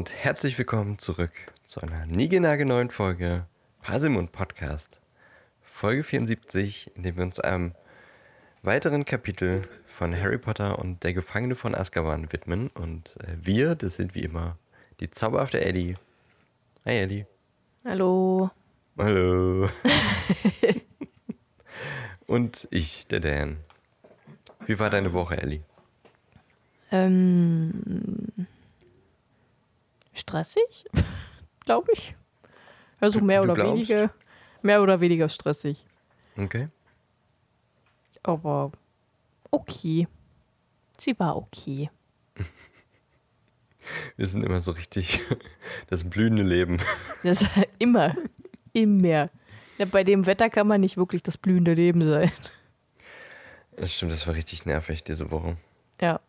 Und herzlich willkommen zurück zu einer niegelnagelneuen Folge Haselmund Podcast. Folge 74, in dem wir uns einem weiteren Kapitel von Harry Potter und der Gefangene von Azkaban widmen. Und äh, wir, das sind wie immer die zauberhafte Ellie. Hi Ellie. Hallo. Hallo. und ich, der Dan. Wie war deine Woche, Ellie? Ähm, stressig, glaube ich. Also mehr Du oder glaubst? weniger, mehr oder weniger stressig. Okay. Aber okay. Sie war okay. Wir sind immer so richtig das blühende Leben. Das immer, immer. Ja, bei dem Wetter kann man nicht wirklich das blühende Leben sein. Das stimmt, das war richtig nervig diese Woche. Ja.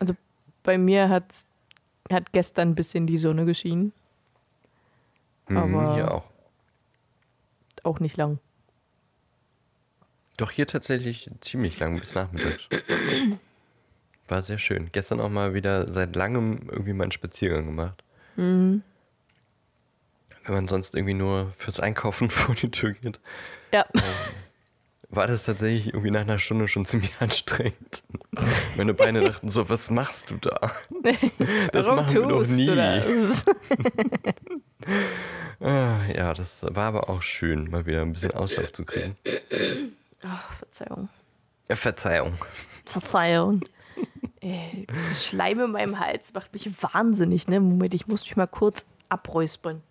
Also bei mir hat, hat gestern ein bisschen die Sonne geschienen. Mhm, Aber- hier auch. Auch nicht lang. Doch hier tatsächlich ziemlich lang bis nachmittags. War sehr schön. Gestern auch mal wieder seit langem irgendwie mal einen Spaziergang gemacht. Mhm. Wenn man sonst irgendwie nur fürs Einkaufen vor die Tür geht, Ja. War das tatsächlich irgendwie nach einer Stunde schon ziemlich anstrengend. Meine Beine dachten so, was machst du da? Das Warum machen wir doch nie. das? Ah, ja, das war aber auch schön, mal wieder ein bisschen Auslauf zu kriegen. Ach, Verzeihung. Verzeihung. Verzeihung. Äh, das Schleim in meinem Hals macht mich wahnsinnig, ne? Moment, ich muss mich mal kurz abräuspern.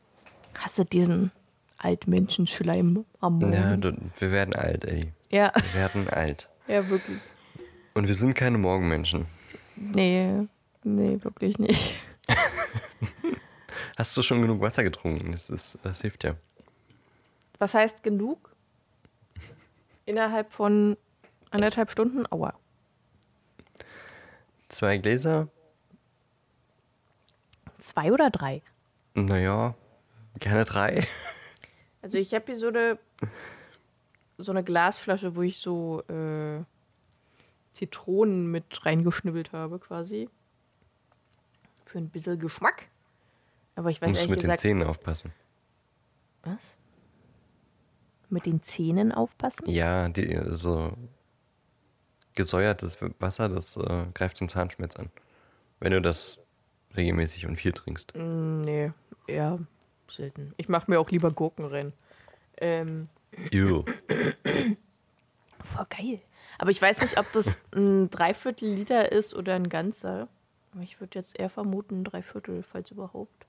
Hast du diesen Altmenschenschleim am Morgen? Ja, wir werden alt, ey. ja, Wir werden alt. ja, wirklich. Und wir sind keine Morgenmenschen. Nee, nee, wirklich nicht. Hast du schon genug Wasser getrunken? Das, ist, das hilft ja. Was heißt genug? Innerhalb von anderthalb Stunden? Aua. Zwei Gläser? Zwei oder drei? Naja, gerne drei. Also ich habe hier so eine, so eine Glasflasche, wo ich so äh, Zitronen mit reingeschnibbelt habe quasi. Für ein bisschen Geschmack. Aber ich weiß Musst du ehrlich mit den gesagt... Zähnen aufpassen. Was? Mit den Zähnen aufpassen? Ja, die, so gesäuertes Wasser, das äh, greift den Zahnschmerz an. Wenn du das regelmäßig und viel trinkst. Mm, nee, eher selten. Ich mache mir auch lieber Gurken rein. Ähm, Ew. voll geil. Aber ich weiß nicht, ob das ein Dreiviertel Liter ist oder ein ganzer. Ich würde jetzt eher vermuten, ein Dreiviertel, falls überhaupt.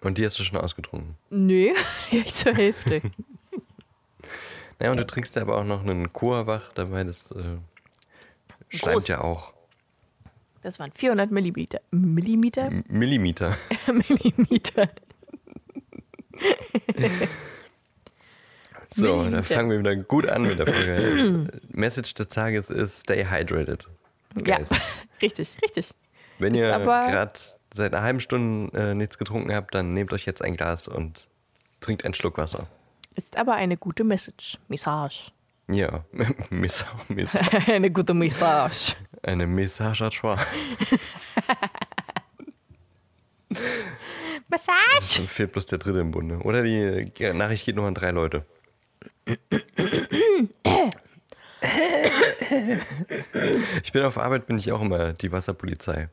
Und die hast du schon ausgetrunken. Nee, ich zur Hälfte. Naja, und du trinkst ja aber auch noch einen Coa-Wach dabei, das äh, schleimt Groß. ja auch. Das waren 400 Millimeter. Millimeter? M Millimeter. Millimeter. So, dann fangen wir wieder gut an mit der Folge. Message des Tages ist Stay hydrated. Ja, Guys. richtig, richtig. Wenn Ist ihr gerade seit einer halben Stunde äh, nichts getrunken habt, dann nehmt euch jetzt ein Glas und trinkt einen Schluck Wasser. Ist aber eine gute Message. Message. Ja, Miss, eine gute Message. eine Message à trois. Message! Dann fehlt bloß der dritte im Bunde. Oder die Nachricht geht nur an drei Leute. Ich bin auf Arbeit, bin ich auch immer die Wasserpolizei.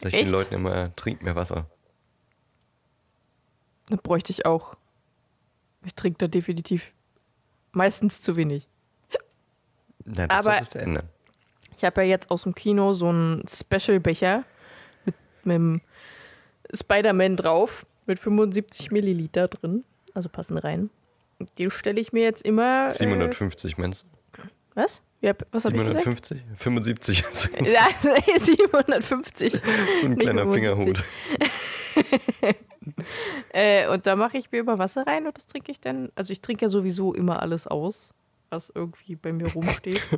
Sag ich den Echt? Leuten immer, trinkt mehr Wasser. Das bräuchte ich auch. Ich trinke da definitiv meistens zu wenig. Na, das Aber- solltest du ändern. Ich habe ja jetzt aus dem Kino so einen Special-Becher mit, mit dem Spider-Man drauf, mit 75 Milliliter drin. Also passen rein. Den stelle ich mir jetzt immer. 750 Menschen. Äh, was? Ja, was gesagt? 750? 75. ist Ja, 750. so ein kleiner 75. Fingerhut. Äh, und da mache ich mir immer Wasser rein und das trinke ich dann. Also ich trinke ja sowieso immer alles aus, was irgendwie bei mir rumsteht.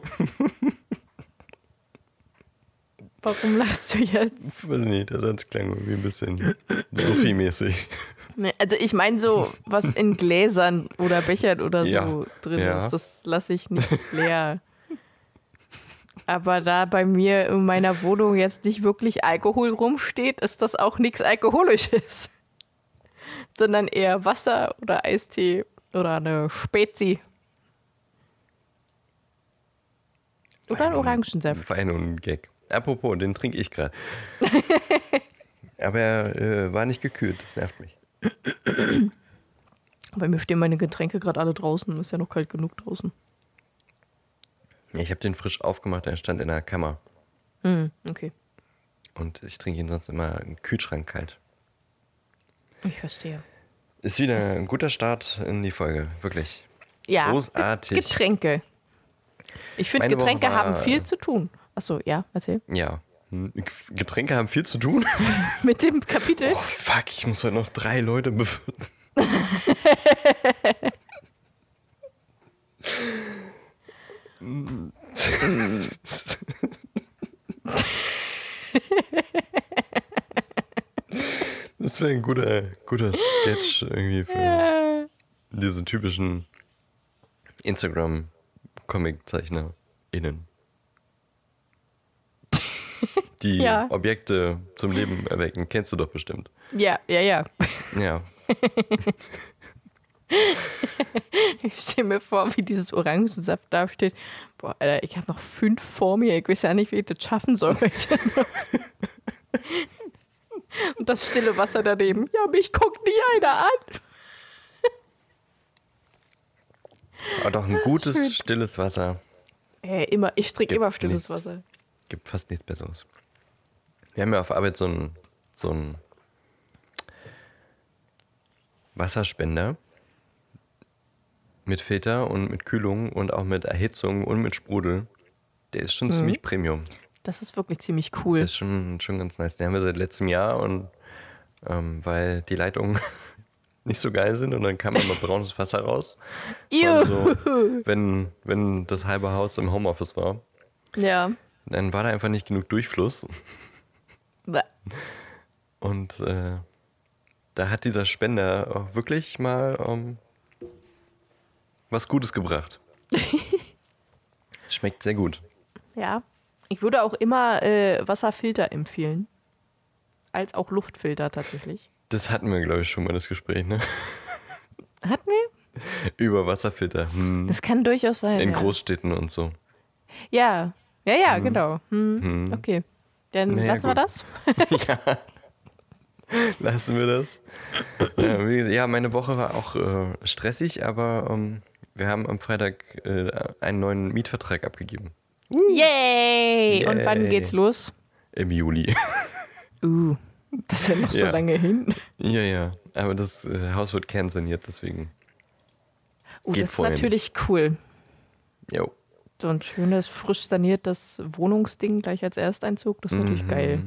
Warum lachst du jetzt? Weiß nicht, der Satz klang irgendwie ein bisschen Sophie-mäßig. Nee, also ich meine so, was in Gläsern oder Bechern oder so Ja, drin ja. ist, das lasse ich nicht leer. Aber da bei mir in meiner Wohnung jetzt nicht wirklich Alkohol rumsteht, ist das auch nichts Alkoholisches. Sondern eher Wasser oder Eistee oder eine Spezi. Oder ein Orangensaft. War nur ein Gag. Apropos, den trinke ich gerade. Aber er äh, war nicht gekühlt, das nervt mich. Bei mir stehen meine Getränke gerade alle draußen. Ist ja noch kalt genug draußen. Ja, ich habe den frisch aufgemacht, er stand in der Kammer. Hm, okay. Und ich trinke ihn sonst immer im Kühlschrank kalt. Ich verstehe. Ist wieder ein guter Start in die Folge, wirklich. Ja, Großartig. Getränke. Ich finde, Getränke haben viel zu tun. Achso, ja, erzähl. Ja. Hm, Getränke haben viel zu tun. Mit dem Kapitel. Oh fuck, ich muss heute noch drei Leute befürchten. Das wäre ein guter, guter Sketch irgendwie für Äh, diese typischen Instagram-Comic-ZeichnerInnen. Die Ja. Objekte zum Leben erwecken, kennst du doch bestimmt. ja, ja, ja. Ja. Ich stelle mir vor, wie dieses Orangensaft da steht. Boah, Alter, ich habe noch fünf vor mir. Ich weiß ja nicht, wie ich das schaffen soll heute. Und das stille Wasser daneben. Ja, mich guckt nie einer an. Aber doch ein gutes, stilles Wasser. Äh, immer, ich trinke immer stilles nichts. Wasser. Gibt fast nichts Besseres. Wir haben ja auf Arbeit so einen so einen Wasserspender mit Filter und mit Kühlung und auch mit Erhitzung und mit Sprudel. Der ist schon ziemlich Premium. Das ist wirklich ziemlich Der cool. ist schon, schon ganz nice. Den haben wir seit letztem Jahr und ähm, weil die Leitungen nicht so geil sind und dann kam immer braunes Wasser raus. So, wenn, wenn das halbe Haus im Homeoffice war, Ja. Dann war da einfach nicht genug Durchfluss. Bäh. Und äh, da hat dieser Spender auch wirklich mal ähm, was Gutes gebracht. Schmeckt sehr gut. Ja. Ich würde auch immer äh, Wasserfilter empfehlen. Als auch Luftfilter tatsächlich. Das hatten wir, glaube ich, schon mal das Gespräch, ne? Hatten wir? Über Wasserfilter. Hm. Das kann durchaus sein. In ja. Großstädten und so. Ja, ja, ja, genau. Hm. Okay. Dann Naja, lassen wir gut. das. Lassen wir das. ja, gesagt, ja, meine Woche war auch äh, stressig, aber ähm, wir haben am Freitag äh, einen neuen Mietvertrag abgegeben. Yay! Und wann Yay. geht's los? Im Juli. Uh, das ist ja noch so Ja. lange hin. ja, ja. Aber das äh, Haus wird kernsaniert, deswegen. Uh, Geht das ist natürlich cool. Jo. So ein schönes, frisch saniertes Wohnungsding gleich als Ersteinzug, das ist natürlich Mhm. geil.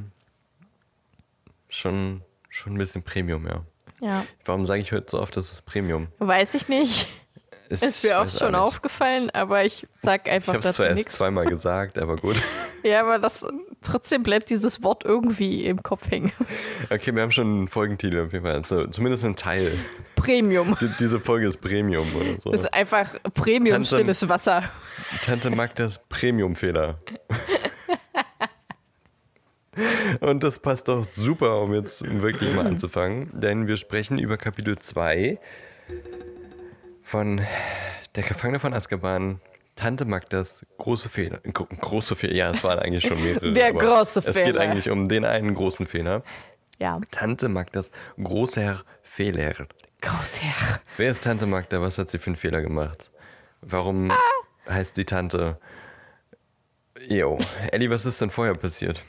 Schon, schon ein bisschen Premium, ja. Ja. Warum sage ich heute so oft, das ist Premium? Weiß ich nicht. Ist, Ist mir auch schon nicht. aufgefallen, aber ich sag Ich einfach habe es dazu zwar erst nichts. zweimal gesagt, aber gut. Ja, aber das trotzdem bleibt dieses Wort irgendwie im Kopf hängen. Okay, wir haben schon einen Folgentitel auf jeden Fall. Also, zumindest ein Teil. Premium. Die, diese Folge ist Premium oder so. Das ist einfach Premium Tante- stilles Wasser. Tante Magdas Premium-Fehler. Und das passt doch super, um jetzt wirklich mal anzufangen, denn wir sprechen über Kapitel 2 von Der Gefangene von Azkaban, Tante Magdas große Fehler. Gro große Fehler, ja, es waren eigentlich schon mehrere. Der große Es geht Fehler. eigentlich um den einen großen Fehler. Ja. Tante Magdas großer Fehler. Großherr. Wer ist Tante Magda? Was hat sie für einen Fehler gemacht? Warum heißt die Tante? Jo, Ellie, was ist denn vorher passiert?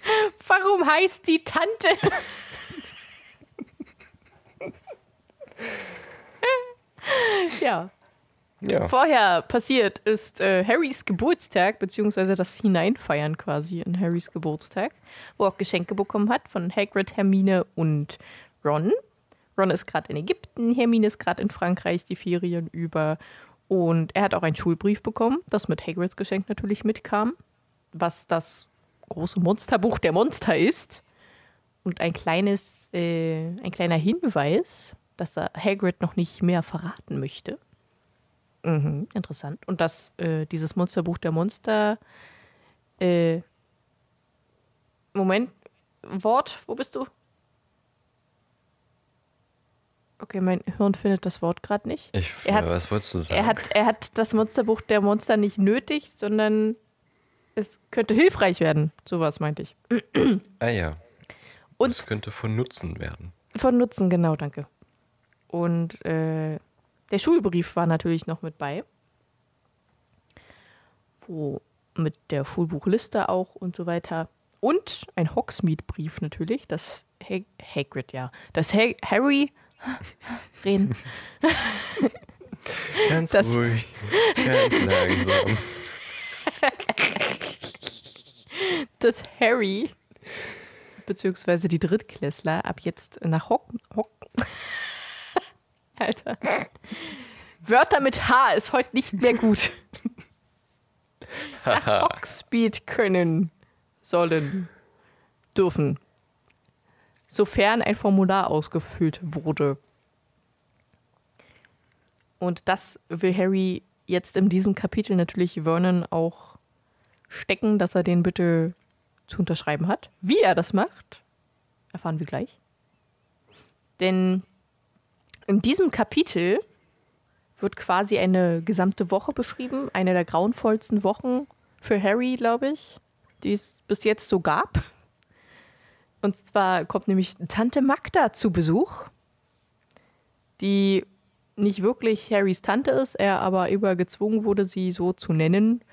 Warum heißt die Tante? ja. Ja, Vorher passiert ist äh, Harrys Geburtstag, beziehungsweise das Hineinfeiern quasi in Harrys Geburtstag, wo er auch Geschenke bekommen hat von Hagrid, Hermine und Ron. Ron ist gerade in Ägypten, Hermine ist gerade in Frankreich die Ferien über. Und er hat auch einen Schulbrief bekommen, das mit Hagrids Geschenk natürlich mitkam, was das große Monsterbuch der Monster ist. Und ein kleines, äh, ein kleiner Hinweis, dass er Hagrid noch nicht mehr verraten möchte. Mhm, interessant. Und dass äh, dieses Monsterbuch der Monster Äh, Moment. Wort, wo bist du? Okay, mein Hirn findet das Wort gerade nicht. Ich, Er was wolltest du sagen? Er hat, er hat das Monsterbuch der Monster nicht nötig, sondern es könnte hilfreich werden. Sowas meinte ich. ah ja, Und das könnte von Nutzen werden. von Nutzen, genau, danke. Und äh, der Schulbrief war natürlich noch mit bei. Wo mit der Schulbuchliste auch und so weiter. Und ein Hogsmeade-Brief natürlich, das ha Hagrid, ja. Das ha Harry reden. Ganz Das- ruhig, ganz langsam. dass Harry beziehungsweise die Drittklässler ab jetzt nach Hock... Hock Alter. Wörter mit H ist heute nicht mehr gut. nach Hogsmeade können, sollen, dürfen. Sofern ein Formular ausgefüllt wurde. Und das will Harry jetzt in diesem Kapitel natürlich Vernon auch stecken, dass er den bitte zu unterschreiben hat. Wie er das macht, erfahren wir gleich. Denn in diesem Kapitel wird quasi eine gesamte Woche beschrieben, eine der grauenvollsten Wochen für Harry, glaube ich, die es bis jetzt so gab. Und zwar kommt nämlich Tante Magda zu Besuch, die nicht wirklich Harrys Tante ist, er aber übergezwungen wurde, sie so zu nennen,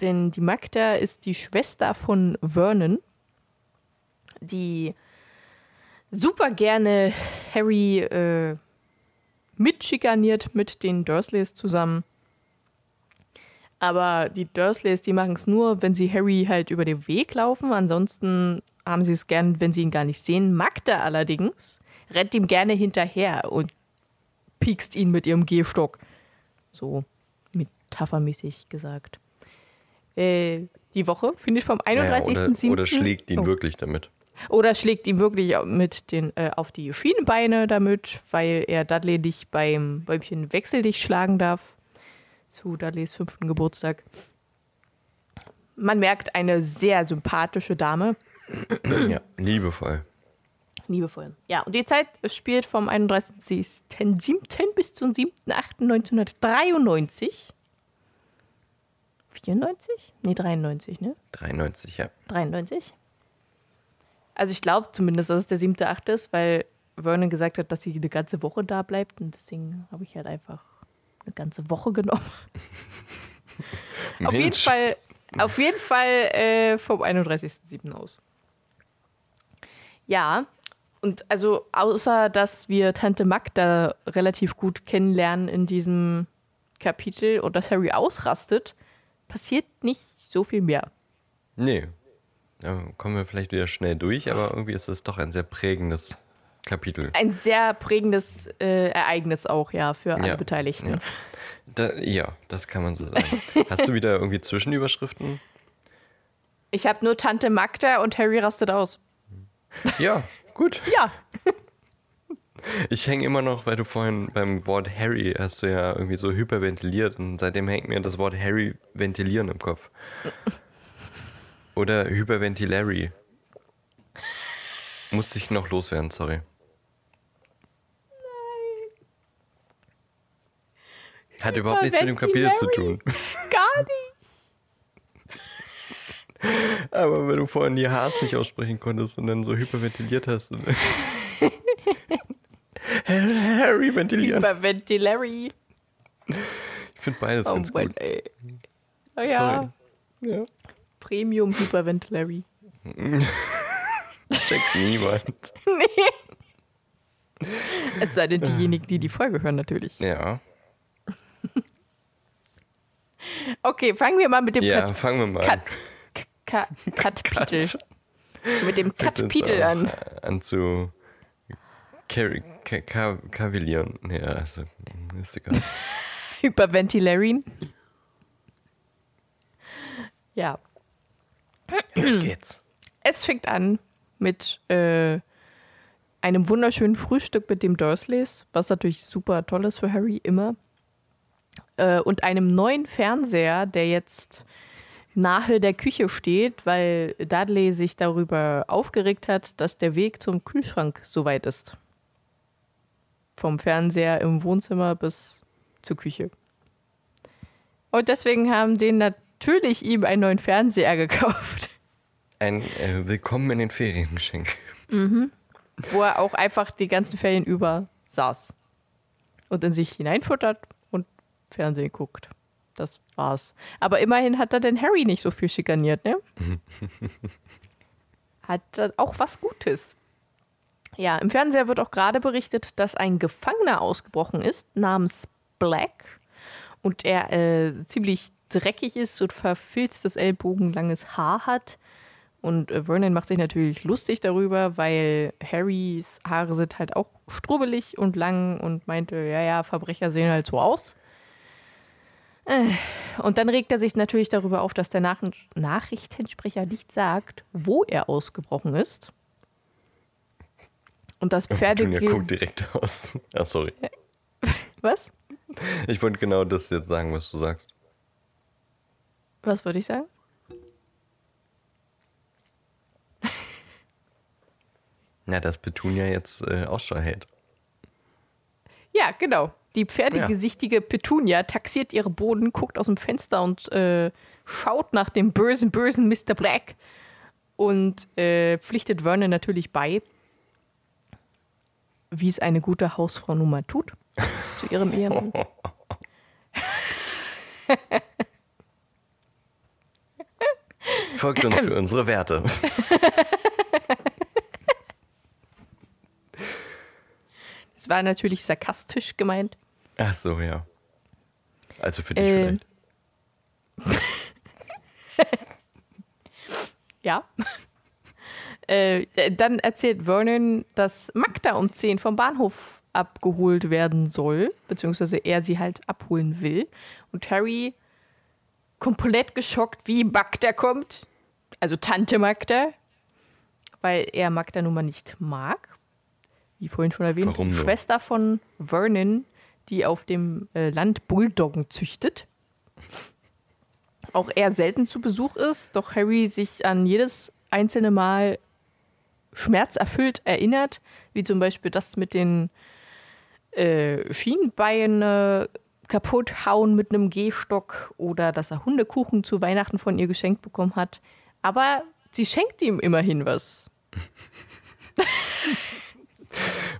denn die Magda ist die Schwester von Vernon, die super gerne Harry äh, mitschikaniert mit den Dursleys zusammen. Aber die Dursleys, die machen es nur, wenn sie Harry halt über den Weg laufen. Ansonsten haben sie es gern, wenn sie ihn gar nicht sehen. Magda allerdings rennt ihm gerne hinterher und piekst ihn mit ihrem Gehstock. So metaphermäßig gesagt. Äh, die Woche findet vom Naja, 31.07. oder, oder schlägt ihn Oh. wirklich damit. Oder schlägt ihm wirklich mit den, äh, auf die Schienenbeine damit, weil er Dudley nicht beim Bäumchen Wechsel dich schlagen darf. Zu Dudleys fünften Geburtstag. Man merkt eine sehr sympathische Dame. ja, liebevoll. Liebevoll. Ja, und die Zeit spielt vom 31.07. bis zum 7.8.1993. 94? Nee, 93, ne? 93, ja. 93. Also ich glaube zumindest, dass es der siebte, achte ist, weil Vernon gesagt hat, dass sie eine ganze Woche da bleibt und deswegen habe ich halt einfach eine ganze Woche genommen. Auf jeden. Fall, auf jeden Fall äh, vom 31.07. aus. Ja, und also außer, dass wir Tante Magda relativ gut kennenlernen in diesem Kapitel und dass Harry ausrastet, passiert nicht so viel mehr. Nee. Da kommen wir vielleicht wieder schnell durch, aber irgendwie ist es doch ein sehr prägendes Kapitel. Ein sehr prägendes äh, Ereignis auch, ja, für alle Ja, Beteiligten. ja. Da, ja, das kann man so sagen. Hast du wieder irgendwie Zwischenüberschriften? Ich habe nur Tante Magda und Harry rastet aus. Ja, gut. Ja, Ich hänge immer noch, weil du vorhin beim Wort Harry hast du ja irgendwie so hyperventiliert und seitdem hängt mir das Wort Harry ventilieren im Kopf. Oder Hyperventilary. Musste ich noch loswerden, sorry. Hat überhaupt nichts mit dem Kapitel zu tun. gar nicht. Aber wenn du vorhin die Hs nicht aussprechen konntest und dann so hyperventiliert hast. Harry ventilieren. Hyperventilary. Ich finde beides Oh ganz gut. ey. Oh ja, Sorry. Ja. Premium Hyperventilary. Checkt niemand. Es sei denn, diejenigen, die die Folge hören, natürlich. Ja. Okay, fangen wir mal mit dem Ja, Kat fangen wir mal Kat an. Kat Katpitel. Mit dem auch, an. An zu Carry- Ka- Ka- Kavilieren. Ja, also, ist egal. Hyperventilarin. Ja. Los geht's. Es fängt an mit äh, einem wunderschönen Frühstück mit dem Dursleys, was natürlich super toll ist für Harry, immer. Äh, und einem neuen Fernseher, der jetzt nahe der Küche steht, weil Dudley sich darüber aufgeregt hat, dass der Weg zum Kühlschrank so weit ist. Vom Fernseher im Wohnzimmer bis zur Küche. Und deswegen haben den natürlich ihm einen neuen Fernseher gekauft. Ein äh, Willkommen in den Ferien Geschenk. wo er auch einfach die ganzen Ferien über saß und in sich hineinfuttert und Fernsehen guckt. Das war's. Aber immerhin hat er den Harry nicht so viel schikaniert, ne? hat dann auch was Gutes. Ja, im Fernseher wird auch gerade berichtet, dass ein Gefangener ausgebrochen ist namens Black und er äh, ziemlich dreckig ist und verfilztes ellbogenlanges Haar hat. Und äh, Vernon macht sich natürlich lustig darüber, weil Harrys Haare sind halt auch strubbelig und lang und meinte, ja, ja, Verbrecher sehen halt so aus. Äh, Und dann regt er sich natürlich darüber auf, dass der Nach Nachrichtensprecher nicht sagt, wo er ausgebrochen ist. Und das Petunia Pferde... guckt direkt aus. Ah, sorry. Was? Ich wollte genau das jetzt sagen, was du sagst. Was würde ich sagen? Na, dass Petunia jetzt äh, Ausschau hält. Ja, genau. Die pferdegesichtige Petunia taxiert ihre Boden, guckt aus dem Fenster und äh, schaut nach dem bösen, bösen Mr. Black und äh, pflichtet Vernon natürlich bei, wie es eine gute Hausfrau nun mal tut, zu ihrem Ehemann. Folgt uns für unsere Werte. Das war natürlich sarkastisch gemeint. Ach so, ja. Also für dich Ähm, vielleicht. Ja. äh, dann erzählt Vernon, dass Magda um 10 vom Bahnhof abgeholt werden soll, beziehungsweise er sie halt abholen will. Und Harry, komplett geschockt, wie Magda kommt, also Tante Magda, weil er Magda nun mal nicht mag. Wie vorhin schon erwähnt, Warum nur? Schwester von Vernon, die auf dem äh, Land Bulldoggen züchtet auch eher selten zu Besuch ist, doch Harry sich an jedes einzelne Mal schmerzerfüllt erinnert, wie zum Beispiel das mit den äh, Schienbeine kaputt hauen mit einem Gehstock oder dass er Hundekuchen zu Weihnachten von ihr geschenkt bekommen hat. Aber sie schenkt ihm immerhin was.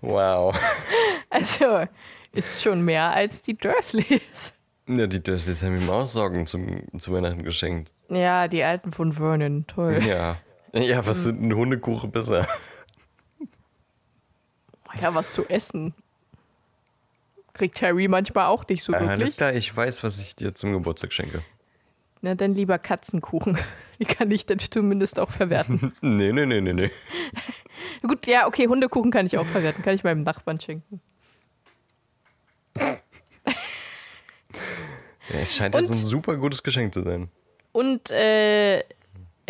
Wow. Also ist schon mehr als die Dursleys. Ja, die Dursleys haben ihm auch Sorgen zum, zu Weihnachten geschenkt. Ja, die Alten von Vernon, toll. Ja. Ja, was sind ein Hundekuchen besser? Ja, was zu essen. Kriegt Harry manchmal auch nicht so Alles wirklich. klar, ich weiß, was ich dir zum Geburtstag schenke. Na, dann lieber Katzenkuchen. Die kann ich dann zumindest auch verwerten. Nee, nee, nee, nee, nee. Gut, ja, okay, Hundekuchen kann ich auch verwerten. Kann ich meinem Nachbarn schenken. Ja, es scheint Und- ein super gutes Geschenk zu sein. Und äh,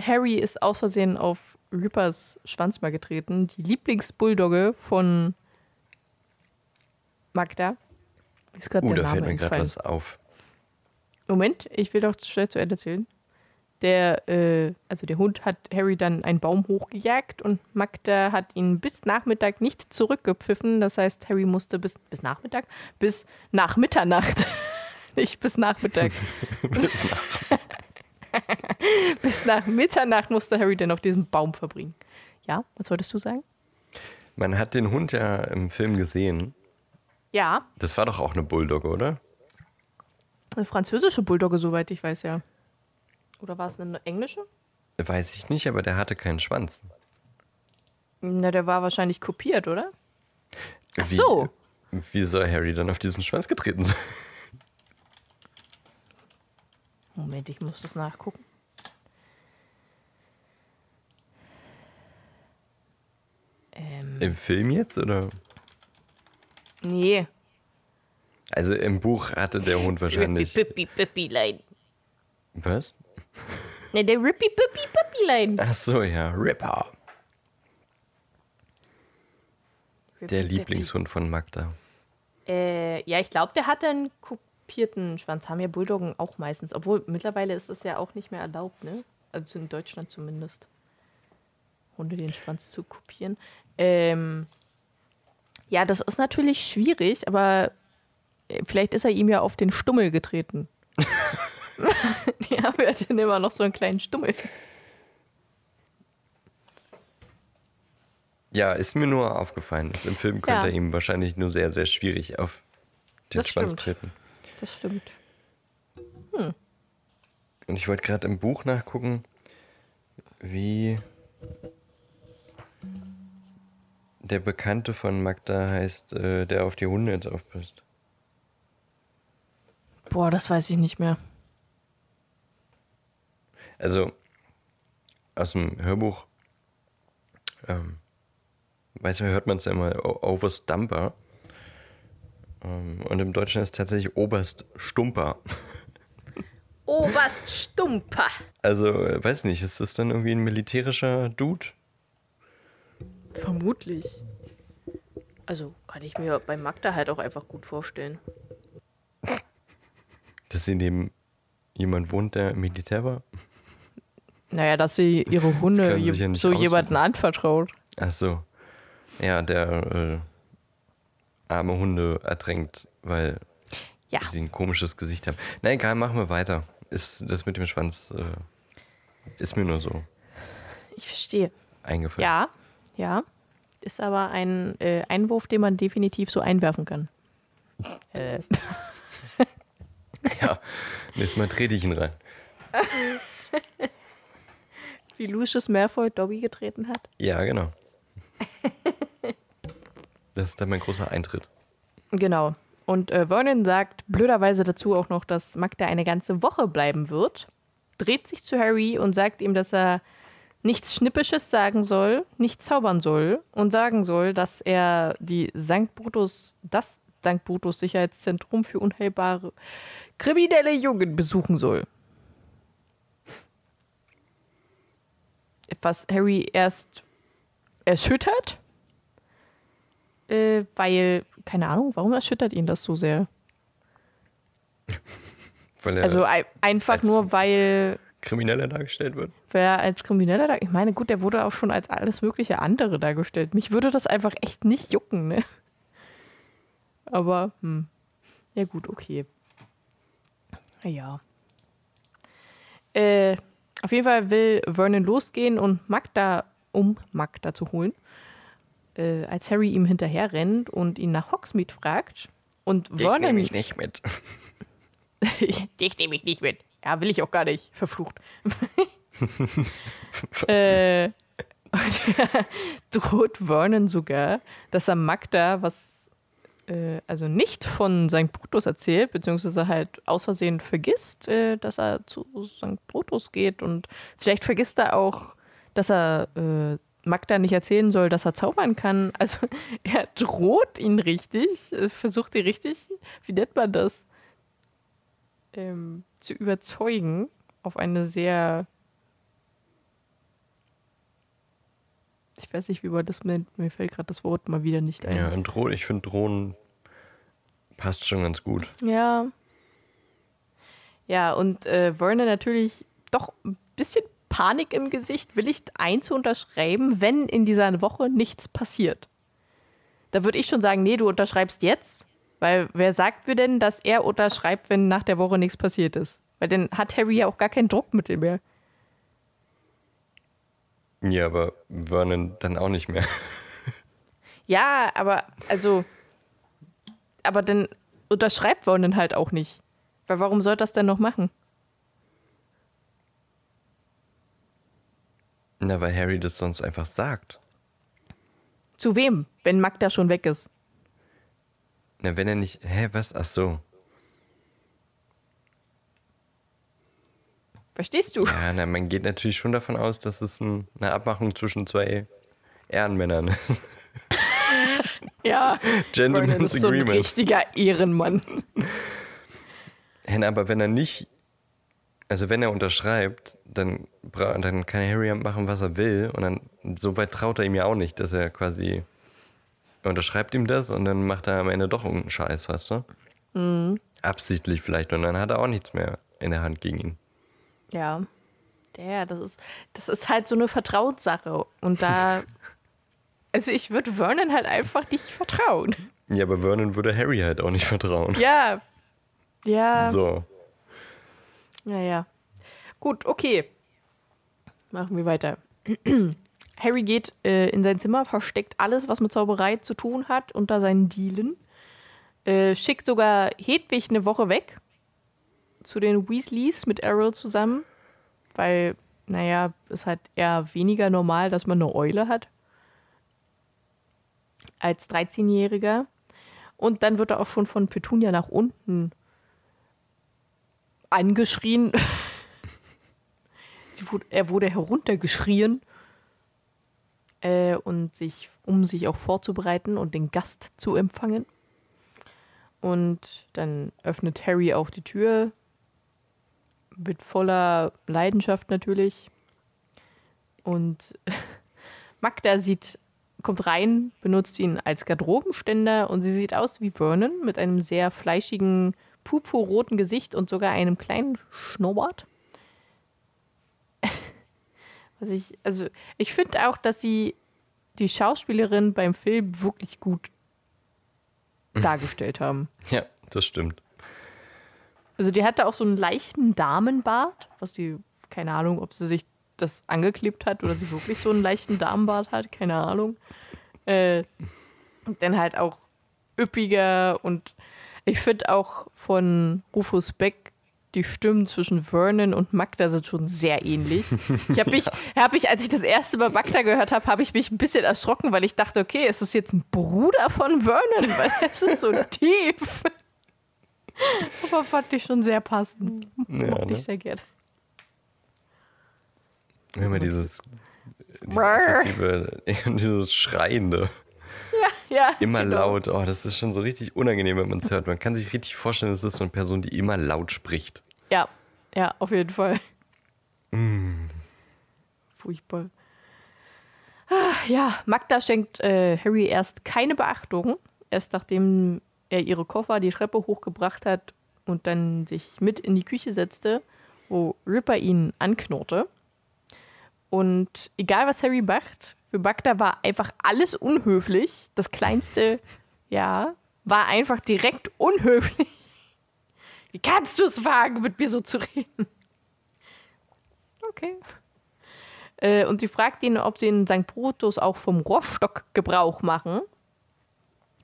Harry ist aus Versehen auf Rippers Schwanz mal getreten. Die Lieblingsbulldogge von Magda. Ist der da fällt mir gerade was auf. Moment, ich will doch schnell zu Ende erzählen. Der, äh, also der Hund hat Harry dann einen Baum hochgejagt und Magda hat ihn bis Nachmittag nicht zurückgepfiffen. Das heißt, Harry musste bis, bis Nachmittag, bis nach Mitternacht, nicht bis Nachmittag, Bis nach- bis nach Mitternacht musste Harry dann auf diesem Baum verbringen. Ja, was wolltest du sagen? Man hat den Hund ja im Film gesehen. Ja, Das war doch auch eine Bulldogge, oder? Eine französische Bulldogge, soweit ich weiß, ja. Oder war es eine englische? Weiß ich nicht, aber der hatte keinen Schwanz. Na, der war wahrscheinlich kopiert, oder? Ach Wie- so. Wie soll Harry dann auf diesen Schwanz getreten sein? Moment, ich muss das nachgucken. Ähm, Im Film jetzt, oder? nee. Also im Buch hatte der Hund wahrscheinlich. Rippy Pippi Pippilein. Was? Ne, der Rippy Pippi Pippilein. Ach so, ja, Ripper. Der Lieblingshund von Magda. Äh, ja, ich glaube, der hatte einen kupierten Schwanz haben ja Bulldoggen auch meistens. Obwohl mittlerweile ist das ja auch nicht mehr erlaubt, ne? Also in Deutschland zumindest. Hunde den Schwanz zu kopieren. Ähm, ja, das ist natürlich schwierig, aber vielleicht ist er ihm ja auf den Stummel getreten. ja, wir hatten immer noch so einen kleinen Stummel. Ja, ist mir nur aufgefallen. Das im Film könnte Ja. er ihm wahrscheinlich nur sehr, sehr schwierig auf den Das Schwanz stimmt. treten. Das stimmt. Und ich wollte gerade im Buch nachgucken, wie der Bekannte von Magda heißt, äh, der auf die Hunde jetzt aufpasst. Boah, das weiß ich nicht mehr. Also aus dem Hörbuch, ähm, weiß man, hört man es ja immer, Oberst Dumper. Ähm, und im Deutschen ist es tatsächlich Oberst Stumper. Oberst Stumper. Also, äh, weiß nicht, ist das dann irgendwie ein militärischer Dude? Vermutlich. Also kann ich mir bei Magda halt auch einfach gut vorstellen. Dass in dem jemand wohnt, der im Militär war? Naja, dass sie ihre Hunde sie je- ja so aussuchen. jemanden anvertraut. Ach so. Ja, der äh, arme Hunde ertränkt, weil Ja. sie ein komisches Gesicht haben. Na egal, machen wir weiter. Ist das mit dem Schwanz äh, ist mir nur so Ich verstehe. eingefallen. Ja, ja. Ist aber ein äh, Einwurf, den man definitiv so einwerfen kann. Äh, Ja. Nächstes Mal trete ich ihn rein. wie Lucius Malfoy Dobby getreten hat. Ja, genau. Das ist dann mein großer Eintritt. Genau. Und äh, Vernon sagt blöderweise dazu auch noch, dass Magda eine ganze Woche bleiben wird, dreht sich zu Harry und sagt ihm, dass er nichts Schnippisches sagen soll, nicht zaubern soll und sagen soll, dass er die St. Brutus, das St. Brutus Sicherheitszentrum für unheilbare kriminelle Jungen besuchen soll. Was Harry erst erschüttert, äh, weil, keine Ahnung, warum erschüttert ihn das so sehr? Weil er Also ei- einfach als- nur, weil, Krimineller dargestellt wird. weil er als Krimineller da. Ich meine, gut, der wurde auch schon als alles mögliche andere dargestellt. Mich würde das einfach echt nicht jucken, ne? Aber, hm. Ja, gut, okay. Ja. Äh, auf jeden Fall will Vernon losgehen und Magda, um Magda zu holen. Äh, als Harry ihm hinterher rennt und ihn nach Hogsmeade fragt. Und Ich Vernon. nehme mich nicht mit. Dich nehme ich nicht mit. Ja, will ich auch gar nicht. Verflucht. äh, droht Vernon sogar, dass er Magda was, äh, also nicht von St. Brutus erzählt, beziehungsweise halt aus Versehen vergisst, äh, dass er zu St. Brutus geht und vielleicht vergisst er auch, dass er äh, Magda nicht erzählen soll, dass er zaubern kann. Also er droht ihn richtig, äh, versucht ihn richtig, wie nennt man das? ähm, zu überzeugen auf eine sehr. Ich weiß nicht, wie man das nennt. Mir fällt gerade das Wort mal wieder nicht Ja, ein. und Drohnen, ich finde Drohnen passt schon ganz gut. Ja. Ja, und äh, Vernon natürlich doch ein bisschen Panik im Gesicht, willigt ein zu unterschreiben, wenn in dieser Woche nichts passiert. Da würde ich schon sagen, nee, du unterschreibst jetzt, weil wer sagt mir denn, dass er unterschreibt, wenn nach der Woche nichts passiert ist? Weil dann hat Harry ja auch gar kein Druckmittel mehr. Ja, aber Vernon dann auch nicht mehr. Ja, aber also, aber dann unterschreibt Vernon halt auch nicht. Weil warum soll das denn noch machen? Na, weil Harry das sonst einfach sagt. Zu wem, wenn Magda schon weg ist? Na, wenn er nicht. Hä, was? Ach so. Verstehst du? Ja, na, man geht natürlich schon davon aus, dass es ein, eine Abmachung zwischen zwei Ehrenmännern ist. Ja. Gentleman's ist so ein Agreement. richtiger Ehrenmann. Hen, aber wenn er nicht, also wenn er unterschreibt, dann, dann kann Harry machen, was er will. Und dann, so weit traut er ihm ja auch nicht, dass er quasi, er unterschreibt ihm das und dann macht er am Ende doch irgendeinen Scheiß, weißt du? Absichtlich vielleicht. Und dann hat er auch nichts mehr in der Hand gegen ihn. Ja. Ja, das ist, das ist halt so eine Vertrauenssache. Und da. also ich würde Vernon halt einfach nicht vertrauen. Ja, aber Vernon würde Harry halt auch nicht vertrauen. Ja. Ja. So. Ja, ja. Gut, okay. Machen wir weiter. Harry geht äh, in sein Zimmer, versteckt alles, was mit Zauberei zu tun hat, unter seinen Dielen. Äh, schickt sogar Hedwig eine Woche weg zu den Weasleys mit Errol zusammen, weil, naja, es halt eher weniger normal, dass man eine Eule hat als 13-Jähriger. Und dann wird er auch schon von Petunia nach unten angeschrien. wurde, er wurde heruntergeschrien, äh, und sich, um sich auch vorzubereiten und den Gast zu empfangen. Und dann öffnet Harry auch die Tür mit voller Leidenschaft natürlich. Und Magda sieht, kommt rein, benutzt ihn als Garderobenständer und sie sieht aus wie Vernon mit einem sehr fleischigen, purpurroten Gesicht und sogar einem kleinen Schnurrbart. Was ich, also ich finde auch, dass sie die Schauspielerin beim Film wirklich gut dargestellt haben. Ja, das stimmt. Also die hatte auch so einen leichten Damenbart, was die, keine Ahnung, ob sie sich das angeklebt hat oder sie wirklich so einen leichten Damenbart hat, keine Ahnung. Äh, dann halt auch üppiger und ich finde auch von Rufus Beck die Stimmen zwischen Vernon und Magda sind schon sehr ähnlich. Ich habe mich, hab mich, als ich das erste Mal Magda gehört habe, habe ich mich ein bisschen erschrocken, weil ich dachte, okay, ist das jetzt ein Bruder von Vernon? Weil es ist so tief. Aber fand ich schon sehr passend. Ja, Mochte ne? ich sehr gerne. Immer dieses, dieses, dieses Schreiende. Ja, ja. Immer genau. laut. Oh, das ist schon so richtig unangenehm, wenn man es hört. Man kann sich richtig vorstellen, das ist so eine Person, die immer laut spricht. Ja, ja, auf jeden Fall. Mm. Furchtbar. Ah, ja, Magda schenkt äh, Harry erst keine Beachtung. Erst nachdem er ihre Koffer die Treppe hochgebracht hat und dann sich mit in die Küche setzte, wo Ripper ihn anknurrte. Und egal was Harry macht, für Bagda war einfach alles unhöflich. Das Kleinste, ja, war einfach direkt unhöflich. Wie kannst du es wagen, mit mir so zu reden? Okay. Äh, und sie fragt ihn, ob sie in St. Brutus auch vom Rohrstock Gebrauch machen.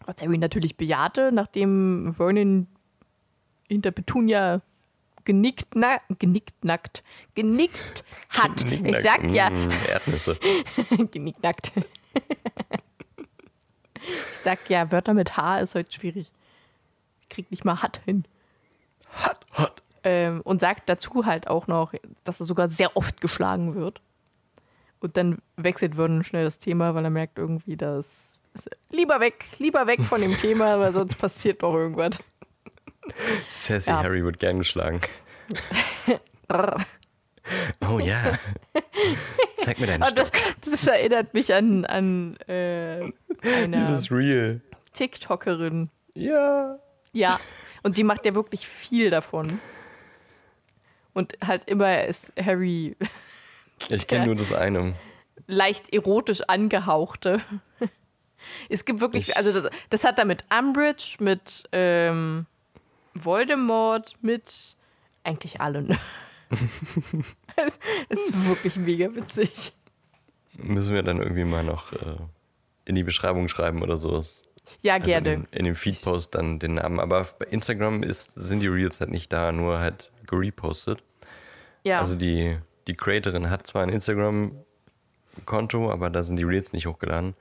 Was Harry natürlich bejahte, nachdem Vernon hinter Petunia genickt, na, genickt nackt, genickt hat. ich sag ja. Mm, Erdnüsse. genickt nackt. ich sag ja, Wörter mit H ist heute schwierig. Ich krieg nicht mal hat hin. Hat, hat. Ähm, und sagt dazu halt auch noch, dass er sogar sehr oft geschlagen wird. Und dann wechselt Vernon schnell das Thema, weil er merkt irgendwie, dass lieber weg, lieber weg von dem Thema, weil sonst passiert doch irgendwas. Sassy ja. Harry wird gern geschlagen. oh ja. Zeig mir deinen oh, das, das, erinnert mich an, an äh, eine real. TikTokerin. Ja. Ja. Und die macht ja wirklich viel davon. Und halt immer ist Harry. Ich kenne nur das eine. Leicht erotisch angehauchte. Es gibt wirklich, ich also das, das, hat er mit Umbridge, mit ähm, Voldemort, mit eigentlich allen. es ist wirklich mega witzig. Müssen wir dann irgendwie mal noch äh, in die Beschreibung schreiben oder so. Ja, also gerne. In, in dem Feedpost dann den Namen. Aber bei Instagram ist, sind die Reels halt nicht da, nur halt gerepostet. Ja. Also die, die Creatorin hat zwar ein Instagram-Konto, aber da sind die Reels nicht hochgeladen.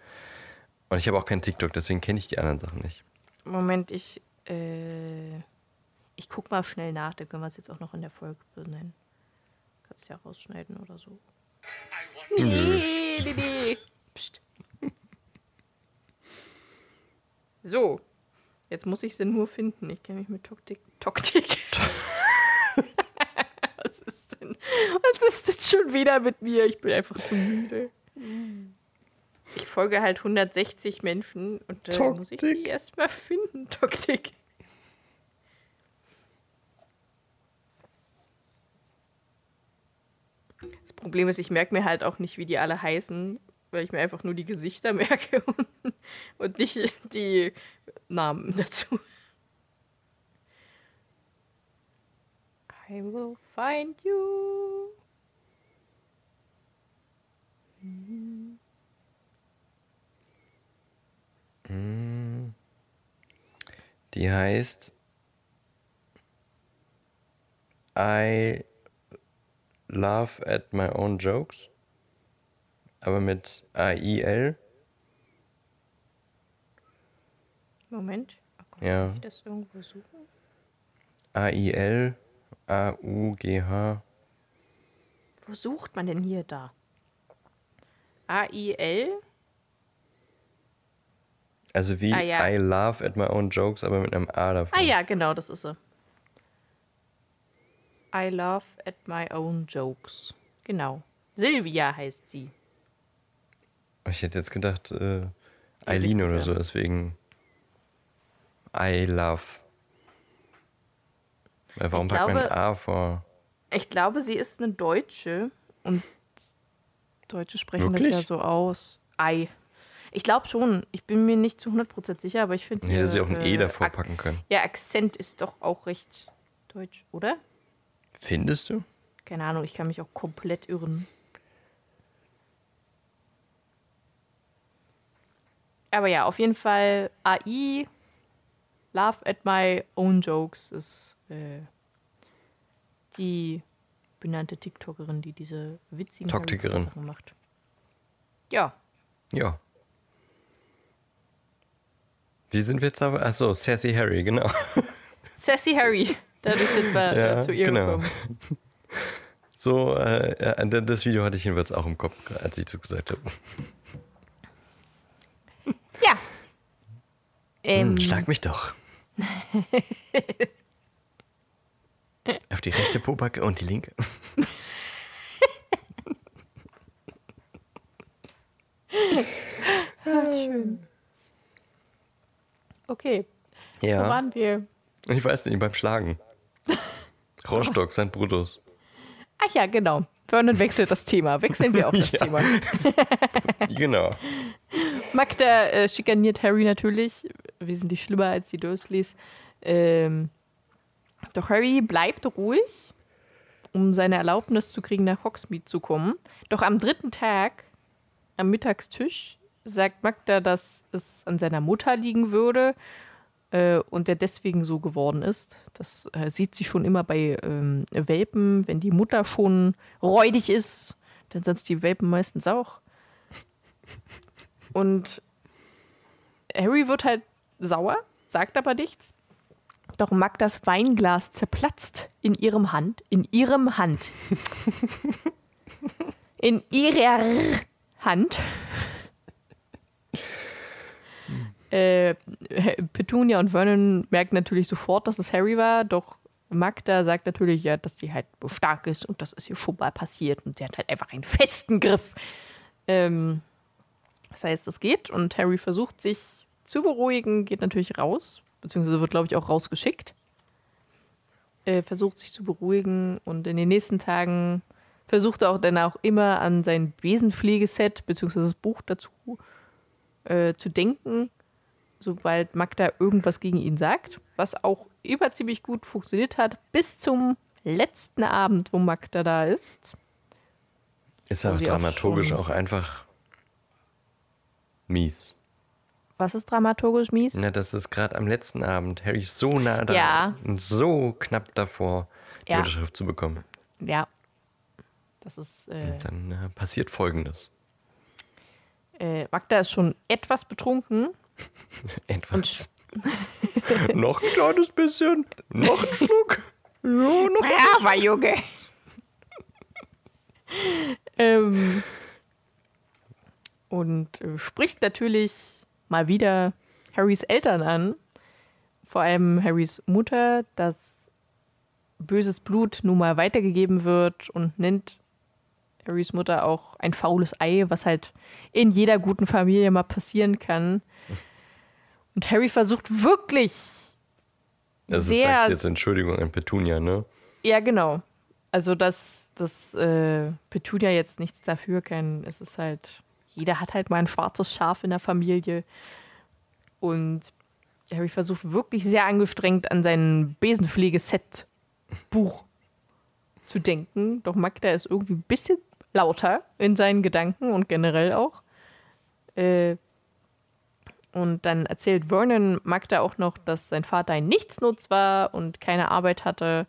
Und ich habe auch kein TikTok, deswegen kenne ich die anderen Sachen nicht. Moment, ich. Äh, ich guck mal schnell nach, dann können wir es jetzt auch noch in der Folge benennen. Kannst ja rausschneiden oder so. Nee, nee, nee. Psst. So. Jetzt muss ich sie nur finden. Ich kenne mich mit Toktik. Toktik. was ist denn? Was ist denn schon wieder mit mir? Ich bin einfach zu müde. Ich folge halt 160 Menschen und äh, muss ich die erstmal finden, Toktik. Das Problem ist, ich merke mir halt auch nicht, wie die alle heißen, weil ich mir einfach nur die Gesichter merke und, und nicht die Namen dazu. I will find you. Mm. Die heißt I laugh at my own jokes. Aber mit A-I-L. Moment. Kann Ja. ich das irgendwo suchen? A-I-L. A-U-G-H. Wo sucht man denn hier da? A-I-L? Also wie Ah, ja. I laugh at my own jokes, aber mit einem A davor. Ah ja, genau, das ist sie. I laugh at my own jokes. Genau. Silvia heißt sie. Ich hätte jetzt gedacht, äh, Eileen oder so, deswegen I love. Weil warum Ich packt man ein glaube- A vor? Ich glaube, sie ist eine Deutsche und Deutsche sprechen das Wirklich? ja so aus. Ei. Ich glaube schon. Ich bin mir nicht zu 100% sicher, aber ich finde. Hätte sie auch ein E äh, davor Ak- packen können. Ja, Akzent ist doch auch recht deutsch, oder? Findest du? Keine Ahnung, ich kann mich auch komplett irren. Aber ja, auf jeden Fall AI, Laugh at my own jokes ist äh, die benannte TikTokerin, die diese witzigen Sachen macht. Ja, Ja. Wie sind wir jetzt aber? Achso, Sassy Harry, genau. Sassy Harry. Dadurch sind wir Ja, äh, zu ihr genau. gekommen. So, äh, ja, d- das Video hatte ich jedenfalls auch im Kopf, als ich das gesagt habe. Ja. Ähm, Hm, schlag mich doch. Auf die rechte Pobacke und die linke. okay, wo Ja. waren wir? Ich weiß nicht, beim Schlagen. Rostock, St. Brutus. Ach ja, genau. Vernon wechselt das Thema. Wechseln wir auch das. Thema. Genau. Magda äh, schikaniert Harry natürlich. Wesentlich schlimmer als die Dursleys. Ähm, doch Harry bleibt ruhig, um seine Erlaubnis zu kriegen, nach Hogsmeade zu kommen. Doch am dritten Tag, am Mittagstisch, sagt Magda, dass es an seiner Mutter liegen würde äh, und er deswegen so geworden ist. Das äh, sieht sie schon immer bei ähm, Welpen, wenn die Mutter schon räudig ist, dann sind es die Welpen meistens auch. Und Harry wird halt sauer, sagt aber nichts. Doch Magdas Weinglas zerplatzt in ihrem Hand, in ihrem Hand. in ihrer Hand. Äh, Petunia und Vernon merken natürlich sofort, dass es Harry war, doch Magda sagt natürlich ja, dass sie halt stark ist und das ist ihr schon mal passiert und sie hat halt einfach einen festen Griff. Ähm, das heißt, es geht und Harry versucht sich zu beruhigen, geht natürlich raus, beziehungsweise wird, glaube ich, auch rausgeschickt. Äh, versucht sich zu beruhigen und in den nächsten Tagen versucht er auch dann auch immer an sein Besenpflegeset, beziehungsweise das Buch dazu äh, zu denken, sobald Magda irgendwas gegen ihn sagt, was auch immer ziemlich gut funktioniert hat, bis zum letzten Abend, wo Magda da ist. Ist aber auch dramaturgisch schon- auch einfach mies. Was ist dramaturgisch mies? Na, das ist gerade am letzten Abend Harry so nah da Ja. und so knapp davor, die Ja. Unterschrift zu bekommen. Ja. Das ist. Äh, dann äh, passiert Folgendes. äh, Magda ist schon etwas betrunken. Etwas. noch ein kleines bisschen. Noch ein Schluck. Ja, noch Braver Junge! ähm, und äh, spricht natürlich mal wieder Harrys Eltern an. Vor allem Harrys Mutter, dass böses Blut nun mal weitergegeben wird und nennt Harrys Mutter auch ein faules Ei, was halt in jeder guten Familie mal passieren kann. Und Harry versucht wirklich Das ist sehr sagt jetzt Entschuldigung an Petunia, ne? Ja, genau. Also das dass äh, Petunia jetzt nichts dafür kann. Es ist halt, jeder hat halt mal ein schwarzes Schaf in der Familie. Und Harry versucht wirklich sehr angestrengt an sein Besenpflegeset-Buch zu denken. Doch Magda ist irgendwie ein bisschen lauter in seinen Gedanken und generell auch. Äh, und dann erzählt Vernon Magda auch noch, dass sein Vater ein Nichtsnutz war und keine Arbeit hatte.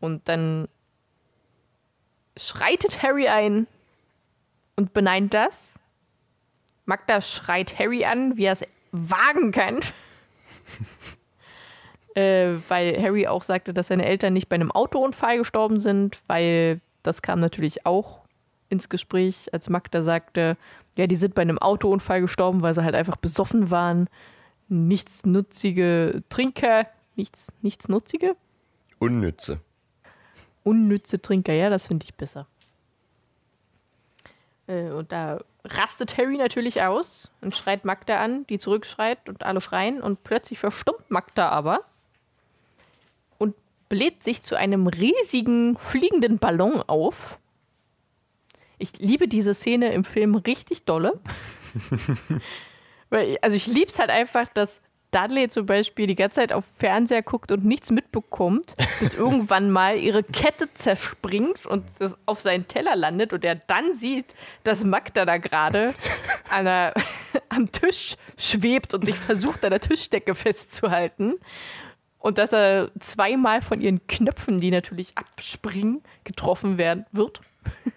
Und dann schreitet Harry ein und beneint das. Magda schreit Harry an, wie er es wagen kann. äh, weil Harry auch sagte, dass seine Eltern nicht bei einem Autounfall gestorben sind, weil das kam natürlich auch ins Gespräch, als Magda sagte, ja, die sind bei einem Autounfall gestorben, weil sie halt einfach besoffen waren. Nichtsnutzige Trinker, nichts, nichtsnutzige? Unnütze. Unnütze Trinker, ja, das finde ich besser. Äh, und da rastet Harry natürlich aus und schreit Magda an, die zurückschreit und alle schreien und plötzlich verstummt Magda aber bläht sich zu einem riesigen fliegenden Ballon auf. Ich liebe diese Szene im Film richtig dolle. Weil, also ich liebe es halt einfach, dass Dudley zum Beispiel die ganze Zeit auf Fernseher guckt und nichts mitbekommt, bis irgendwann mal ihre Kette zerspringt und das auf seinen Teller landet und er dann sieht, dass Magda da gerade am Tisch schwebt und sich versucht, an der Tischdecke festzuhalten. Und dass er zweimal von ihren Knöpfen, die natürlich abspringen, getroffen werden wird.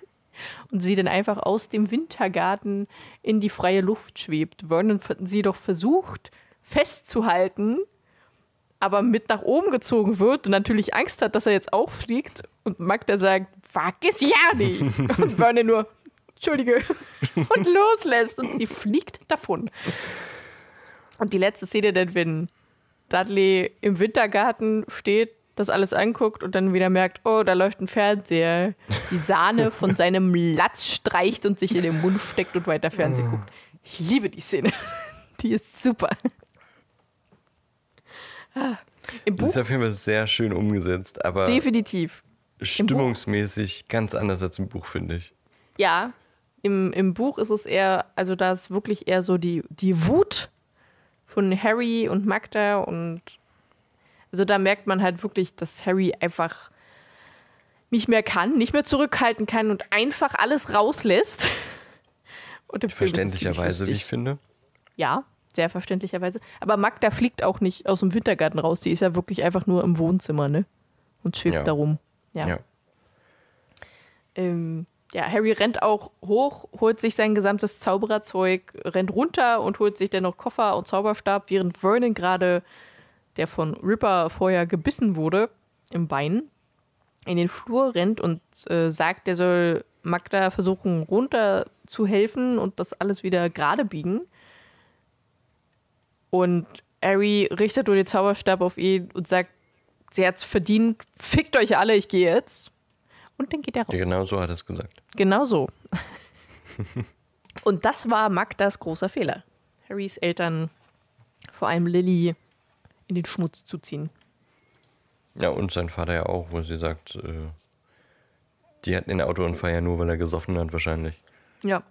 und sie dann einfach aus dem Wintergarten in die freie Luft schwebt. Vernon sie doch versucht, festzuhalten, aber mit nach oben gezogen wird und natürlich Angst hat, dass er jetzt auch fliegt. Und Magda sagt, wag es ja nicht. und Vernon nur, Entschuldige, und loslässt. Und sie fliegt davon. Und die letzte Szene, denn wenn Dudley im Wintergarten steht, das alles anguckt und dann wieder merkt, oh, da läuft ein Fernseher, die Sahne von seinem Latz streicht und sich in den Mund steckt und weiter Fernsehen guckt. Ich liebe die Szene. Die ist super. Im Buch das ist auf jeden Fall sehr schön umgesetzt, aber definitiv. Stimmungsmäßig ganz anders als im Buch, finde ich. Ja, im, im Buch ist es eher, also da ist wirklich eher so die, die Wut von Harry und Magda und also da merkt man halt wirklich, dass Harry einfach nicht mehr kann, nicht mehr zurückhalten kann und einfach alles rauslässt. Verständlicherweise, wie ich finde. Ja, sehr verständlicherweise. Aber Magda fliegt auch nicht aus dem Wintergarten raus. Die ist ja wirklich einfach nur im Wohnzimmer, ne? Und schwebt ja. da rum. Ja. Ja. Ähm, ja, Harry rennt auch hoch, holt sich sein gesamtes Zaubererzeug, rennt runter und holt sich dann noch Koffer und Zauberstab, während Vernon gerade, der von Ripper vorher gebissen wurde, im Bein, in den Flur rennt und äh, sagt, er soll Magda versuchen, runter zu helfen und das alles wieder gerade biegen. Und Harry richtet nur den Zauberstab auf ihn und sagt, sie hat's verdient, fickt euch alle, ich gehe jetzt. Und dann geht er raus. Genau so hat er es gesagt. Genau so. und das war Magdas großer Fehler. Harrys Eltern, vor allem Lily, in den Schmutz zu ziehen. Ja, und sein Vater ja auch, wo sie sagt, äh, die hatten den Autounfall ja nur, weil er gesoffen hat, wahrscheinlich. Ja.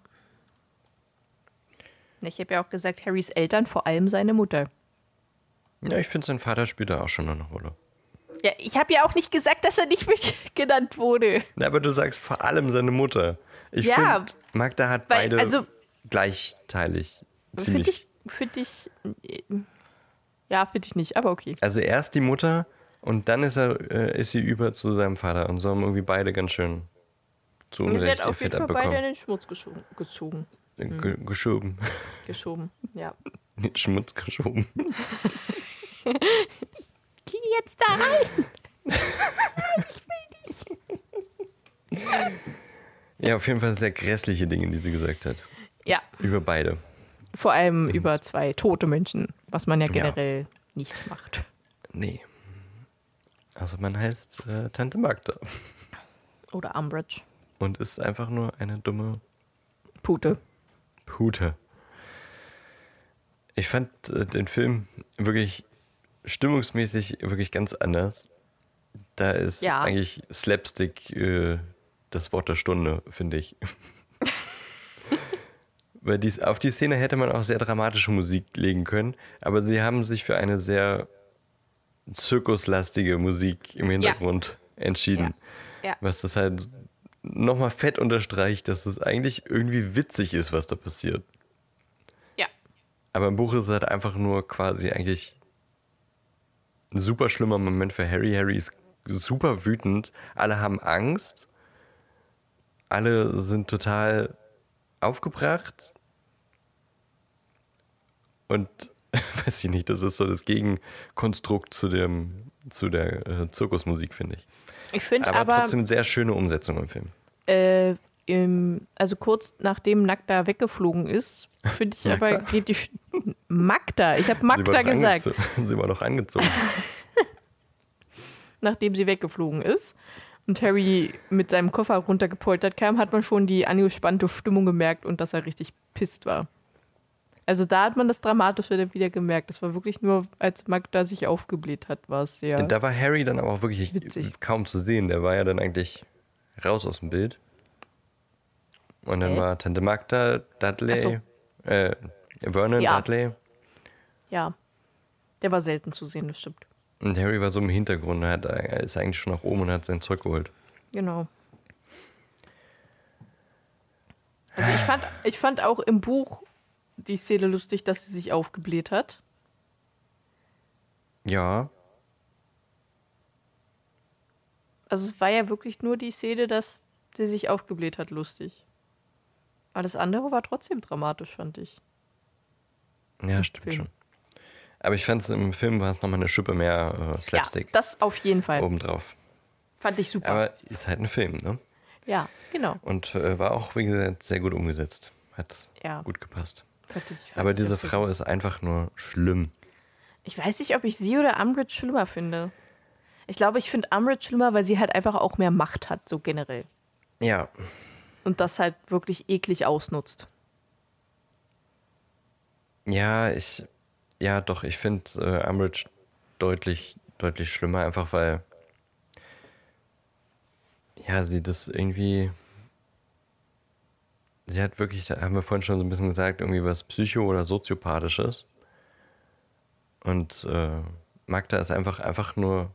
Ich habe ja auch gesagt, Harrys Eltern, vor allem seine Mutter. Ja, ich finde, sein Vater spielt da auch schon eine Rolle. Ja, ich habe ja auch nicht gesagt, dass er nicht mit genannt wurde. Na, aber du sagst vor allem seine Mutter. Ich ja, finde, Magda hat weil, beide also, gleichteilig ziemlich. Finde ich, find ich, ja, finde ich nicht, aber okay. Also erst die Mutter und dann ist, er, äh, ist sie über zu seinem Vater und so haben irgendwie beide ganz schön zu Unrecht Sie hat auf jeden Fall beide in den Schmutz gezogen. G geschoben. Geschoben, ja. Den Schmutz geschoben. Geh jetzt da rein! ich will dich! Ja, auf jeden Fall sehr grässliche Dinge, die sie gesagt hat. Ja. Über beide. Vor allem mhm. über zwei tote Menschen, was man ja generell ja. nicht macht. Nee. Also man heißt äh, Tante Magda. Oder Umbridge. Und ist einfach nur eine dumme Pute. Pute. Ich fand äh, den Film wirklich stimmungsmäßig wirklich ganz anders. Da ist Ja. eigentlich Slapstick äh, das Wort der Stunde, finde ich. Weil dies, auf die Szene hätte man auch sehr dramatische Musik legen können, aber sie haben sich für eine sehr zirkuslastige Musik im Hintergrund entschieden. Ja. Was das halt nochmal fett unterstreicht, dass es eigentlich irgendwie witzig ist, was da passiert. Ja. Aber im Buch ist es halt einfach nur quasi eigentlich ein super schlimmer Moment für Harry. Harry ist super wütend. Alle haben Angst. Alle sind total aufgebracht. Und weiß ich nicht, das ist so das Gegenkonstrukt zu, dem, zu der äh, Zirkusmusik, finde ich. Ich finde Aber, aber, trotzdem sehr schöne Umsetzung im Film. äh, im, also kurz nachdem Nagda weggeflogen ist, finde ich aber, geht die. Sch Magda, ich habe Magda gesagt, Sie war doch angezogen. nachdem sie weggeflogen ist. Und Harry mit seinem Koffer runtergepoltert kam, hat man schon die angespannte Stimmung gemerkt und dass er richtig pisst war. Also da hat man das Dramatische dann wieder gemerkt. Das war wirklich nur, als Magda sich aufgebläht hat, war es sehr. Da war Harry dann aber auch wirklich Witzig. kaum zu sehen. Der war ja dann eigentlich raus aus dem Bild. Und dann war Tante Magda, Dudley, Ach äh, Vernon, Ja. Dudley. Ja. Der war selten zu sehen, das stimmt. Und Harry war so im Hintergrund. Er, hat, er ist eigentlich schon nach oben und hat sein Zeug geholt. Genau. Also ich fand, ich fand auch im Buch die Szene lustig, dass sie sich aufgebläht hat. Ja, Also es war ja wirklich nur die Szene, dass sie sich aufgebläht hat, lustig. Alles andere war trotzdem dramatisch, fand ich. ja, stimmt Film. schon. Aber ich fand es im Film war es nochmal eine Schippe mehr äh, Ja, Slapstick das auf jeden Fall. obendrauf. Fand ich super. Aber ist halt ein Film, ne? ja, genau. Und äh, war auch, wie gesagt, sehr gut umgesetzt. Hat Ja. gut gepasst. Fand ich, fand Aber diese. Frau ist einfach nur schlimm. Ich weiß nicht, ob ich sie oder Umbridge schlimmer finde. Ich glaube, ich finde Umbridge schlimmer, weil sie halt einfach auch mehr Macht hat, so generell. Ja, Und das halt wirklich eklig ausnutzt. Ja, ich, ja, doch, ich finde äh, Umbridge deutlich, deutlich schlimmer, einfach weil, ja, sie das irgendwie, sie hat wirklich, da haben wir vorhin schon so ein bisschen gesagt, irgendwie was Psycho- oder Soziopathisches. Und äh, Magda ist einfach, einfach nur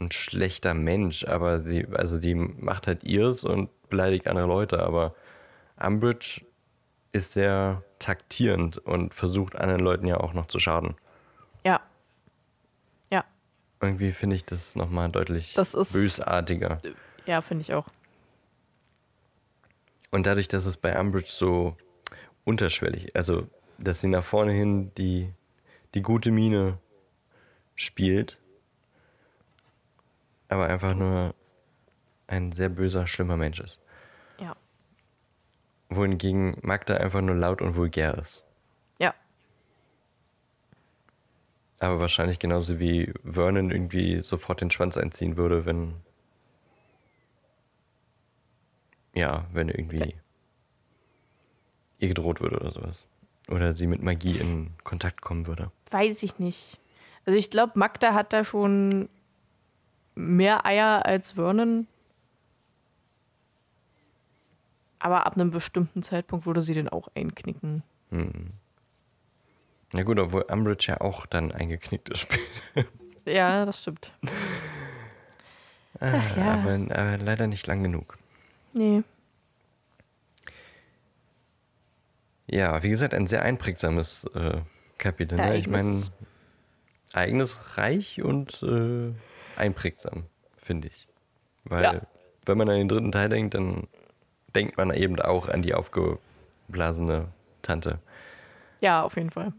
ein schlechter Mensch, aber sie, also die macht halt ihrs und beleidigt andere Leute, aber Umbridge ist sehr taktierend und versucht anderen Leuten ja auch noch zu schaden. Ja. Ja, Irgendwie finde ich das nochmal deutlich Das ist- bösartiger. ja, finde ich auch. Und dadurch, dass es bei Umbridge so unterschwellig, also dass sie nach vorne hin die, die gute Miene spielt, aber einfach nur ein sehr böser, schlimmer Mensch ist. Ja. Wohingegen Magda einfach nur laut und vulgär ist. Ja. Aber wahrscheinlich genauso wie Vernon irgendwie sofort den Schwanz einziehen würde, wenn. Ja, wenn irgendwie ihr gedroht würde oder sowas. Oder sie mit Magie in Kontakt kommen würde. Weiß ich nicht. Also ich glaube, Magda hat da schon mehr Eier als Vernon. Aber ab einem bestimmten Zeitpunkt würde sie den auch einknicken. Na gut, obwohl Umbridge ja auch dann eingeknickt ist später. Ja, das stimmt. Ach ja. aber, aber leider nicht lang genug. Nee. Ja, wie gesagt, ein sehr einprägsames äh, Kapitel. Ne? Ich meine, eigenes Reich und äh, einprägsam, finde ich. Weil, Ja. wenn man an den dritten Teil denkt, dann denkt man eben auch an die aufgeblasene Tante. Ja, auf jeden Fall.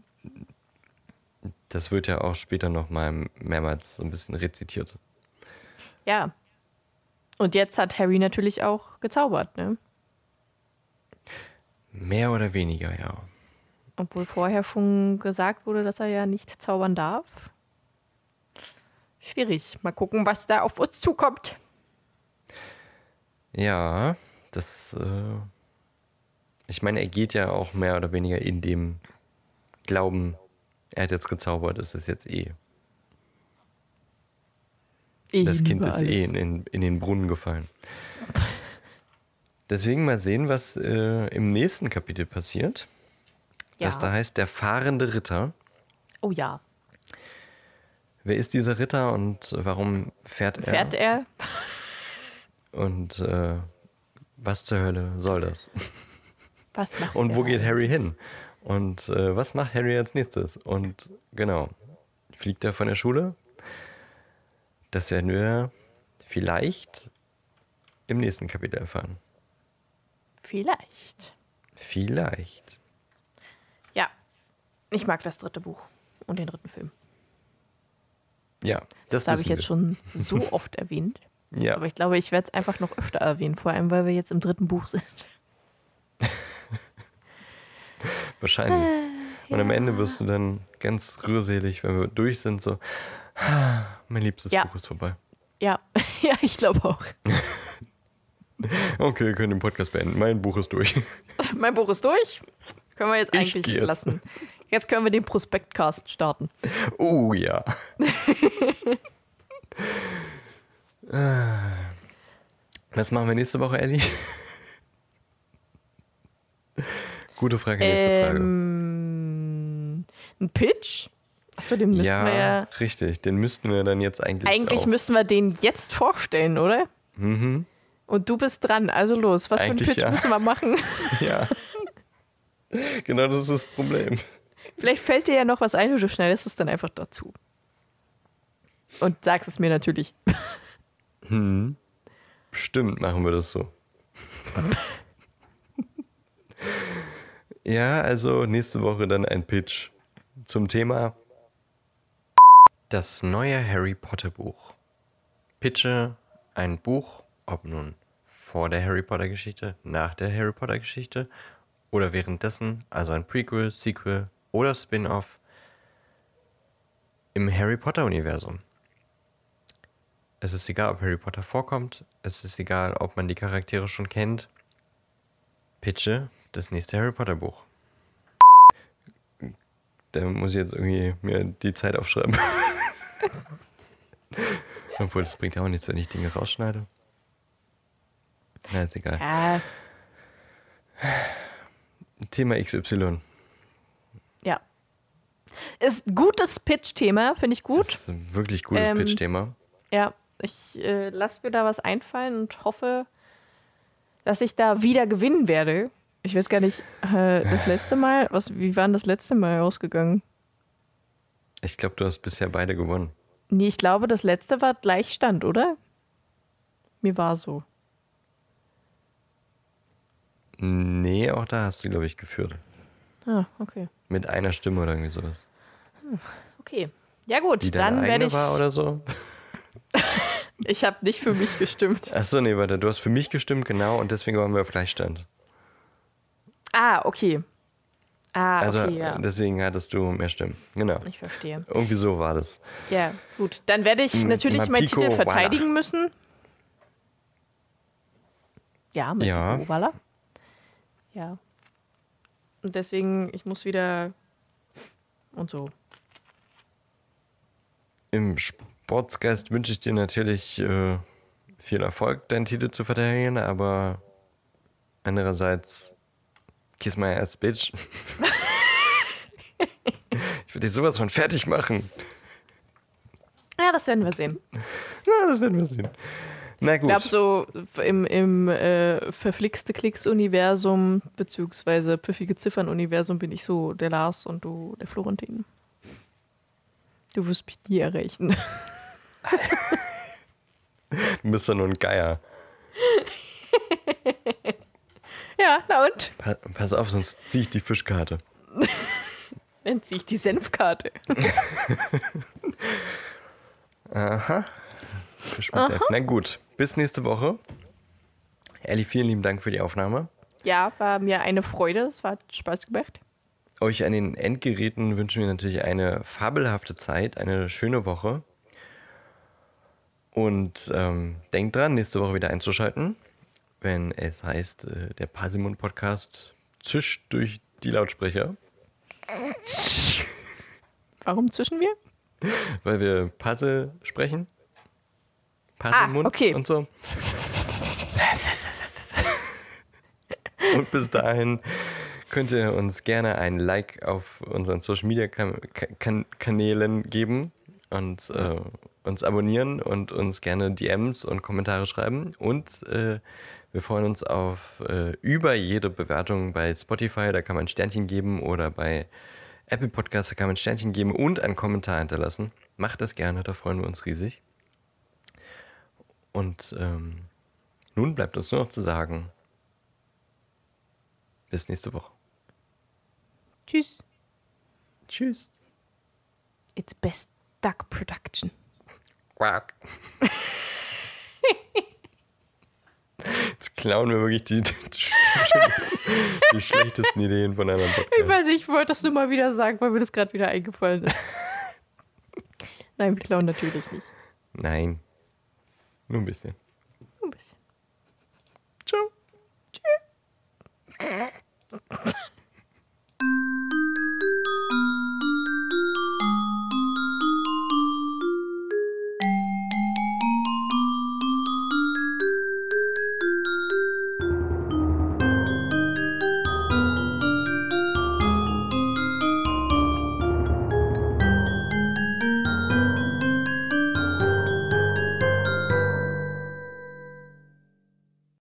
Das wird ja auch später nochmal mehrmals so ein bisschen rezitiert. Ja. Und jetzt hat Harry natürlich auch gezaubert, ne? Mehr oder weniger, ja. Obwohl vorher schon gesagt wurde, dass er ja nicht zaubern darf. Schwierig. Mal gucken, was da auf uns zukommt. Ja, das. Äh, ich meine, er geht ja auch mehr oder weniger in dem Glauben, er hat jetzt gezaubert, ist es jetzt eh. Das Kind ist eh in, in, in den Brunnen gefallen. Deswegen mal sehen, was äh, im nächsten Kapitel passiert. Das Ja. da heißt der fahrende Ritter. Oh ja. Wer ist dieser Ritter und warum fährt er? Fährt er? Und äh, was zur Hölle soll das? Was macht Und er? wo geht Harry hin? Und äh, was macht Harry als nächstes? Und genau, fliegt er von der Schule? Das werden wir vielleicht im nächsten Kapitel erfahren. Vielleicht. Vielleicht. Ja. Ich mag das dritte Buch und den dritten Film. Ja, das, Das, habe ich jetzt schon so oft erwähnt. wir. Ja, Aber ich glaube, ich werde es einfach noch öfter erwähnen, vor allem weil wir jetzt im dritten Buch sind. wahrscheinlich. Und am Ende wirst du dann ganz rührselig, wenn wir durch sind, so, "Ah, mein liebstes Ja. Buch ist vorbei. Ja, ja, ich glaube auch. Okay, wir können den Podcast beenden. Mein Buch ist durch. Mein Buch ist durch. Können wir jetzt Ich eigentlich jetzt. lassen. Jetzt können wir den Prospektcast starten. Oh ja. Was machen wir nächste Woche, Ellie? Gute Frage, nächste Frage. Ähm, ein Pitch? Achso, den müssten Ja, wir ja. richtig. Den müssten wir dann jetzt eigentlich. Eigentlich auch. müssten wir den jetzt vorstellen, oder? Mhm. Und du bist dran. Also los. Was Eigentlich für einen Pitch ja. müssen wir machen? Ja. genau das ist das Problem. Vielleicht fällt dir ja noch was ein und du schneidest es dann einfach dazu. Und sagst es mir natürlich. Hm. Stimmt, machen wir das so. ja, also nächste Woche dann ein Pitch zum Thema das neue Harry Potter Buch. Pitche ein Buch, ob nun vor der Harry Potter Geschichte, nach der Harry Potter Geschichte oder währenddessen, also ein Prequel, Sequel oder Spin-off im Harry Potter Universum. Es ist egal, ob Harry Potter vorkommt. Es ist egal, ob man die Charaktere schon kennt. Pitche das nächste Harry Potter Buch. Da muss ich jetzt irgendwie mir die Zeit aufschreiben. Obwohl, das bringt ja auch nichts, wenn ich Dinge rausschneide. Na, ist egal. Ja, Thema XY. Ist ein gutes Pitch-Thema, finde ich gut. Das ist ein wirklich gutes Ähm, Pitch-Thema. Ja, ich äh, lasse mir da was einfallen und hoffe, dass ich da wieder gewinnen werde. Ich weiß gar nicht, äh, das letzte Mal, was, wie war denn das letzte Mal ausgegangen? Ich glaube, du hast bisher beide gewonnen. Nee, ich glaube, das letzte war Gleichstand, oder? Mir war so. Nee, auch da hast du, glaube ich, geführt. Ah, okay. Mit einer Stimme oder irgendwie sowas. Okay. Ja gut, Die dann werde ich. war oder so. Ich habe nicht für mich gestimmt. Achso, nee, warte, du hast für mich gestimmt, genau, und deswegen waren wir auf Gleichstand. Ah, okay. Ah, Also okay, ja. deswegen hattest du mehr Stimmen. Genau. Ich verstehe. Irgendwie so war das. Ja, gut. Dann werde ich M- natürlich meinen Mapiko Titel Walla. verteidigen müssen. Ja, mit Ja. Walla. Ja. Und deswegen, ich muss wieder und so. Im Sportsgeist wünsche ich dir natürlich äh, viel Erfolg, deinen Titel zu verteidigen, aber andererseits kiss my ass, bitch. ich will dich sowas von fertig machen. Ja, das werden wir sehen. Na, das werden wir sehen. Na Ich gut. glaube, so im, im äh, verflixte Klicks-Universum, beziehungsweise pfiffige Ziffern-Universum, bin ich so der Lars und du der Florentin. Du wirst mich nie erreichen. Du bist ja nur ein Geier. ja, na und? Pa pass auf, sonst ziehe ich die Fischkarte. Dann ziehe ich die Senfkarte. Mit Senf. Na gut, bis nächste Woche. Elli, vielen lieben Dank für die Aufnahme. Ja, war mir eine Freude. Es hat Spaß gemacht. Euch an den Endgeräten wünschen wir natürlich eine fabelhafte Zeit, eine schöne Woche. Und ähm, denkt dran, nächste Woche wieder einzuschalten, wenn es heißt, äh, der Parsimon Podcast zischt durch die Lautsprecher, Warum zwischen wir? weil wir Puzzle sprechen. Pass Ah, im Mund okay. und so. Und bis dahin könnt ihr uns gerne ein Like auf unseren Social Media kan kan Kanälen geben und äh, uns abonnieren und uns gerne DMs und Kommentare schreiben. Und äh, wir freuen uns auf äh, über jede Bewertung bei Spotify, da kann man ein Sternchen geben oder bei Apple Podcasts, da kann man ein Sternchen geben und einen Kommentar hinterlassen. Macht das gerne, da freuen wir uns riesig. Und ähm, nun bleibt uns nur noch zu sagen, bis nächste Woche. Tschüss. Tschüss. It's best duck production. Quack. Jetzt klauen wir wirklich die, die, die schlechtesten Ideen von anderen Ich weiß nicht, ich wollte das nur mal wieder sagen, weil mir das gerade wieder eingefallen ist. Nein, wir klauen natürlich nicht. Nein. Nur ein bisschen. Nur ein bisschen. Ciao. Tschüss.